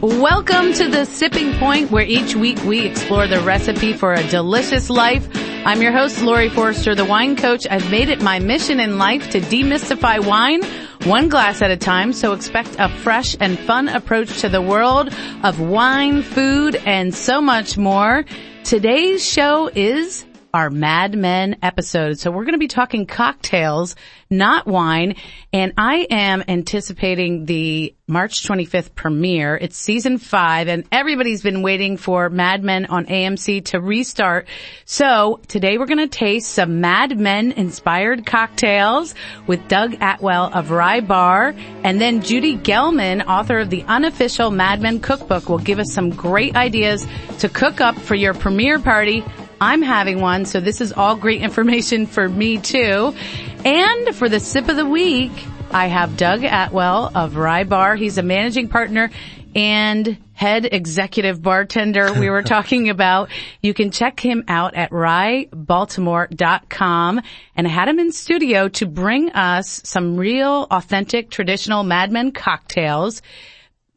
Welcome to the Sipping Point, where each week we explore the recipe for a delicious life. I'm your host, Laurie Forster, the wine coach. I've made it my mission in life to demystify wine one glass at a time, so expect a fresh and fun approach to the world of wine, food, and so much more. Today's show is our Mad Men episode. So we're going to be talking cocktails, not wine. And I am anticipating the March 25th premiere. It's season five and everybody's been waiting for Mad Men on AMC to restart. So today we're going to taste some Mad Men inspired cocktails with Doug Atwell of Rye Bar. And then Judy Gelman, author of the unofficial Mad Men cookbook will give us some great ideas to cook up for your premiere party I'm having one, so this is all great information for me too. And for the sip of the week, I have Doug Atwell of Rye Bar. He's a managing partner and head executive bartender we were talking about. You can check him out at ryebaltimore.com and I had him in studio to bring us some real authentic traditional Mad Men cocktails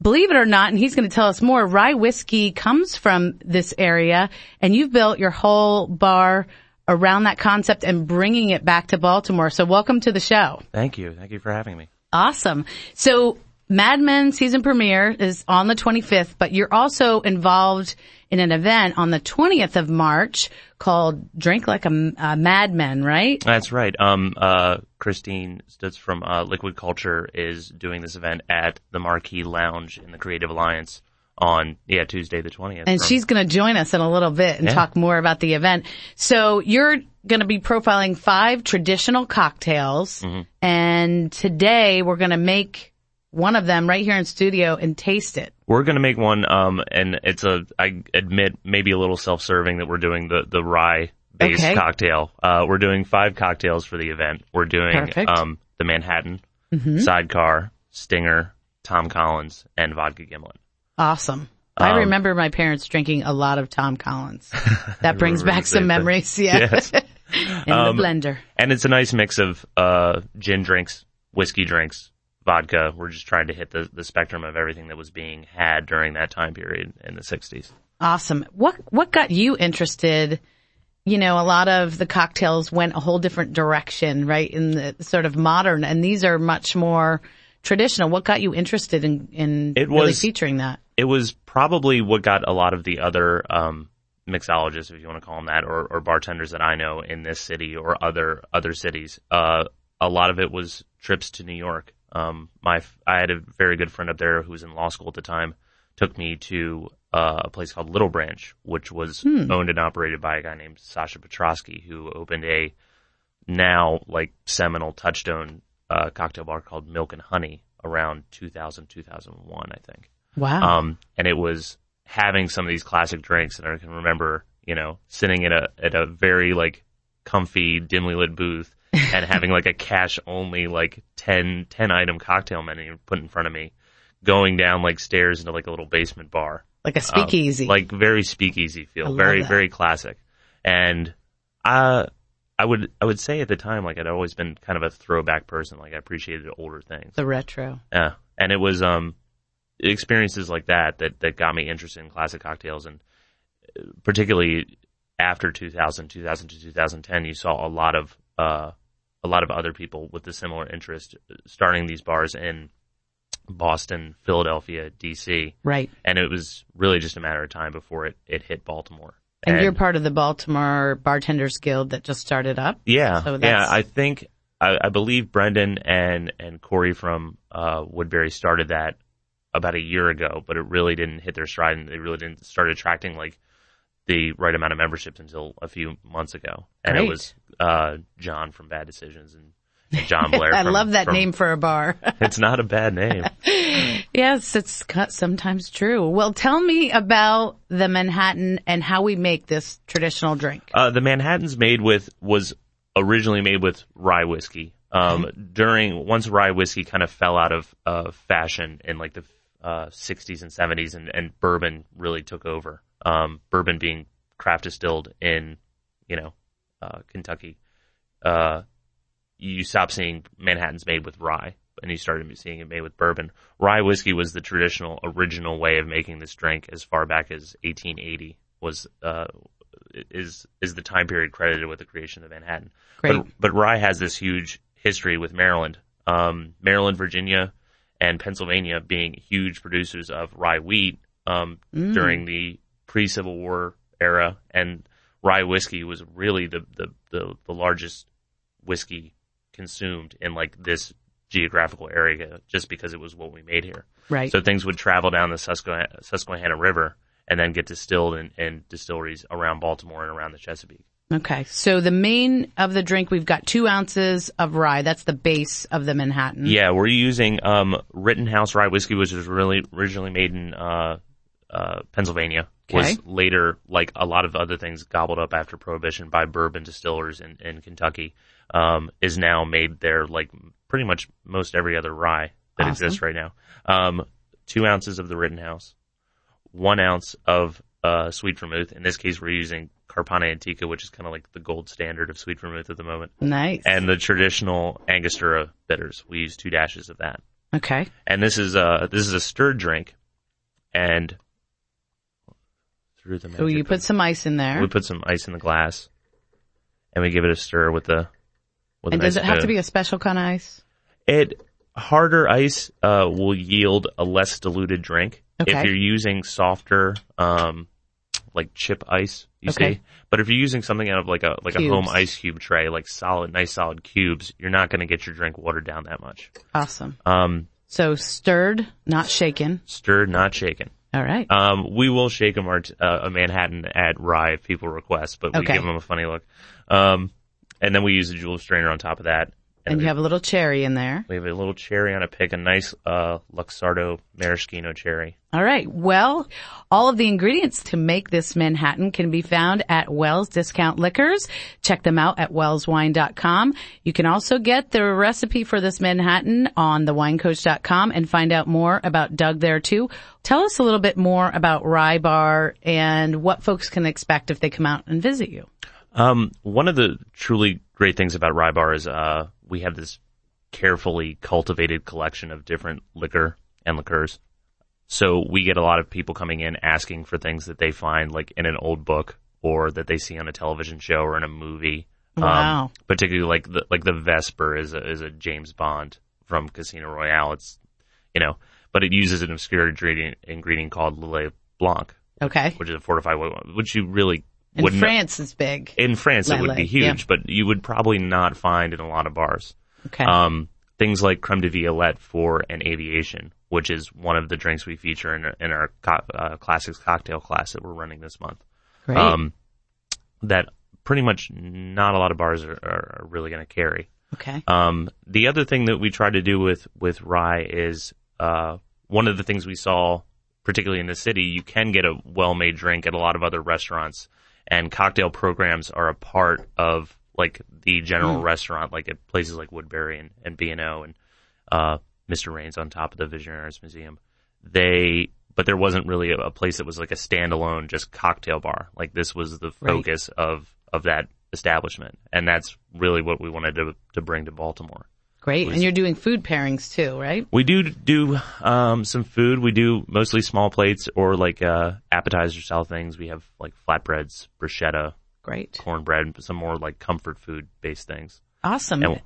believe it or not, and he's going to tell us more, rye whiskey comes from this area and you've built your whole bar around that concept and bringing it back to Baltimore. So welcome to the show. Thank you. Thank you for having me. Awesome. So Mad Men season premiere is on the 25th, but you're also involved in an event on the 20th of March called Drink Like a, a Madman, right? That's right. Um, uh, Christine Stutz from uh, Liquid Culture is doing this event at the Marquee Lounge in the Creative Alliance on yeah Tuesday the 20th. And from, she's going to join us in a little bit and yeah. talk more about the event. So you're going to be profiling five traditional cocktails mm-hmm. and today we're going to make one of them right here in studio and taste it. We're going to make one, um, and it's a, I admit, maybe a little self-serving that we're doing the, the rye based okay. cocktail. Uh, we're doing five cocktails for the event. We're doing, um, the Manhattan, mm-hmm. Sidecar, Stinger, Tom Collins, and Vodka Gimlet. Awesome. I um, remember my parents drinking a lot of Tom Collins. That brings back some memories. Yeah. Yes. in um, the blender. And it's a nice mix of, uh, gin drinks, whiskey drinks, vodka. We're just trying to hit the, the spectrum of everything that was being had during that time period in the 60s. Awesome. What what got you interested? You know, a lot of the cocktails went a whole different direction, right? In the sort of modern, and these are much more traditional. What got you interested in in it really was, featuring that? It was probably what got a lot of the other um, mixologists, if you want to call them that, or, or bartenders that I know in this city or other other cities. Uh, a lot of it was trips to New York um, my I had a very good friend up there who was in law school at the time. Took me to uh, a place called Little Branch, which was hmm. owned and operated by a guy named Sasha Petraske, who opened a now like seminal touchstone uh, cocktail bar called Milk and Honey around 2000 2001, I think. Wow. Um, and it was having some of these classic drinks, and I can remember, you know, sitting in a at a very like comfy, dimly lit booth and having like a cash only like 10, 10 item cocktail menu put in front of me, going down like stairs into like a little basement bar. Like a speakeasy. Um, like very speakeasy feel. Very, that. very classic. And, uh, I would, I would say at the time, like I'd always been kind of a throwback person. Like I appreciated older things. The retro. Yeah. And it was, um, experiences like that, that, that got me interested in classic cocktails and uh, particularly after 2000, 2000 to 2010, you saw a lot of, uh, a lot of other people with a similar interest starting these bars in Boston, Philadelphia, DC. Right. And it was really just a matter of time before it, it hit Baltimore. And, and you're part of the Baltimore Bartenders Guild that just started up. Yeah. So yeah. I think, I, I, believe Brendan and, and Corey from, uh, Woodberry started that about a year ago, but it really didn't hit their stride and they really didn't start attracting like the right amount of memberships until a few months ago. And Great. it was uh, John from Bad Decisions and, and John Blair. I from, love that from, name for a bar. it's not a bad name. yes, it's sometimes true. Well, tell me about the Manhattan and how we make this traditional drink. Uh, the Manhattan's made with was originally made with rye whiskey. Um, during once rye whiskey kind of fell out of uh, fashion in like the uh, 60s and 70s, and, and bourbon really took over. Um, bourbon being craft distilled in, you know, uh, Kentucky, uh, you stop seeing Manhattans made with rye and you started seeing it made with bourbon. Rye whiskey was the traditional, original way of making this drink as far back as 1880 was, uh, is, is the time period credited with the creation of Manhattan. Great. But, but rye has this huge history with Maryland, um, Maryland, Virginia, and Pennsylvania being huge producers of rye wheat, um, Mm. during the pre-Civil War era and rye whiskey was really the, the, the, the largest whiskey consumed in like this geographical area just because it was what we made here. Right. So things would travel down the Susquehanna, Susquehanna River and then get distilled in, in distilleries around Baltimore and around the Chesapeake. Okay. So the main of the drink, we've got two ounces of rye. That's the base of the Manhattan. Yeah, we're using um, Rittenhouse rye whiskey, which was really originally made in uh, uh, Pennsylvania. Okay. Was later, like a lot of other things, gobbled up after Prohibition by bourbon distillers in, in Kentucky. Um, is now made there, like pretty much most every other rye that Awesome. exists right now. Um, two ounces of the Rittenhouse, one ounce of uh, sweet vermouth. In this case, we're using Carpano Antica, which is kind of like the gold standard of sweet vermouth at the moment Nice. and the traditional Angostura bitters. We use two dashes of that. okay. And this is a this is a stirred drink, and through the So you put some ice in there. we put some ice in the glass, and we give it a stir with the and does it have to be a special kind of ice? it harder ice uh, will yield a less diluted drink. Okay. If you're using softer, um, like chip ice, you Okay. see. But if you're using something out of like a like a home ice cube tray, like solid, nice solid cubes, you're not going to get your drink watered down that much. Awesome. Um, So stirred, not shaken. stirred, not shaken. All right. Um, we will shake a, mart- uh, a Manhattan at rye if people request, but we Okay. give them a funny look. Um, and then we use a julep strainer on top of that. and you have a little cherry in there. we have a little cherry on a pick, a nice uh, Luxardo maraschino cherry. All right. Well, all of the ingredients to make this Manhattan can be found at Wells Discount Liquors. Check them out at wellswine.com. You can also get the recipe for this Manhattan on thewinecoach.com and find out more about Doug there too. Tell us a little bit more about Rye Bar and what folks can expect if they come out and visit you. Um, one of the truly great things about Rye Bar is uh, we have this carefully cultivated collection of different liquor and liqueurs. So we get a lot of people coming in asking for things that they find like in an old book or that they see on a television show or in a movie. Wow. Um, particularly like the like the Vesper is a is a James Bond from Casino Royale. It's you know, but it uses an obscure ingredient ingredient called Lillet Blanc, Okay. which is a fortified white wine, which you really In wouldn't France it's big. in France it would be huge, yeah. but you would probably not find in a lot of bars. Okay. Um, things like creme de violette for an aviation, which is one of the drinks we feature in, in our co- uh, classics cocktail class that we're running this month. Great. Um, that pretty much not a lot of bars are, are, really going to carry. okay. Um, the other thing that we try to do with, with rye is, uh, one of the things we saw, particularly in the city, you can get a well-made drink at a lot of other restaurants and cocktail programs are a part of like the general restaurant, like at places like Woodberry and, and B&O and, uh, Mr. Rain's on top of the Visionaries Museum. They, but there wasn't really a, a place that was like a standalone just cocktail bar. Like this was the Right. focus of, of that establishment. And that's really what we wanted to, to bring to Baltimore. Great. And you're doing food pairings too, right? We do do um, some food. We do mostly small plates or like uh, appetizer style things. We have like flatbreads, bruschetta, Great. cornbread, some more like comfort food based things. Awesome. And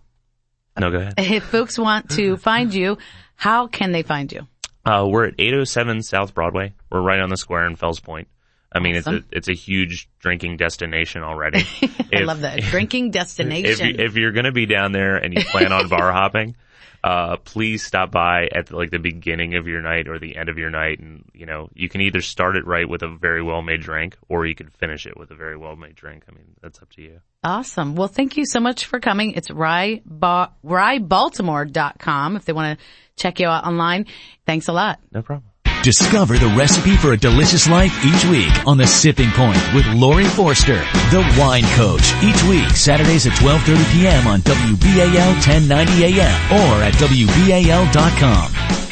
no, go ahead. if folks want to find you, how can they find you? Uh, we're at 807 South Broadway. We're right on the square in Fells Point. I mean, Awesome. it's a it's a huge drinking destination already. I If- love that. Drinking destination. you, if you're going to be down there and you plan on bar hopping, uh, please stop by at like the beginning of your night or the end of your night, and you know you can either start it right with a very well made drink, or you can finish it with a very well made drink. I mean, that's up to you. awesome. Well, thank you so much for coming. It's rye, ba- ryebaltimore.com if they want to check you out online. Thanks a lot. No problem. Discover the recipe for a delicious life each week on The Sipping Point with Laurie Forster, the wine coach. Each week, Saturdays at 12.30 p.m. on WBAL 1090 a.m. or at WBAL.com.